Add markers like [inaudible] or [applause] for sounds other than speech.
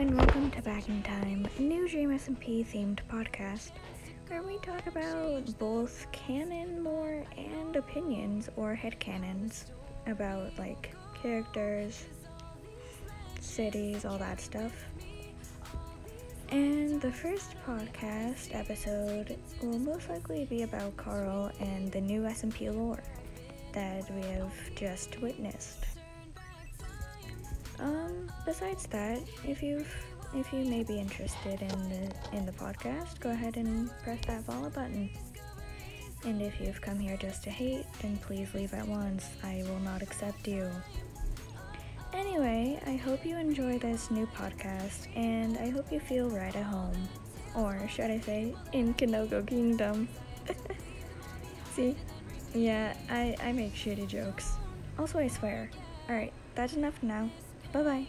and welcome to Back in Time, a new Dream SMP themed podcast where we talk about both canon lore and opinions or headcanons about like characters, cities, all that stuff. And the first podcast episode will most likely be about Karl and the new SMP lore that we have just witnessed. Besides that, if you've if you may be interested in the in the podcast, go ahead and press that follow button. And if you've come here just to hate, then please leave at once. I will not accept you. Anyway, I hope you enjoy this new podcast, and I hope you feel right at home. Or should I say, in Kinoko Kingdom. [laughs] See? Yeah, I, I make shitty jokes. Also, I swear. Alright, that's enough now. Bye bye.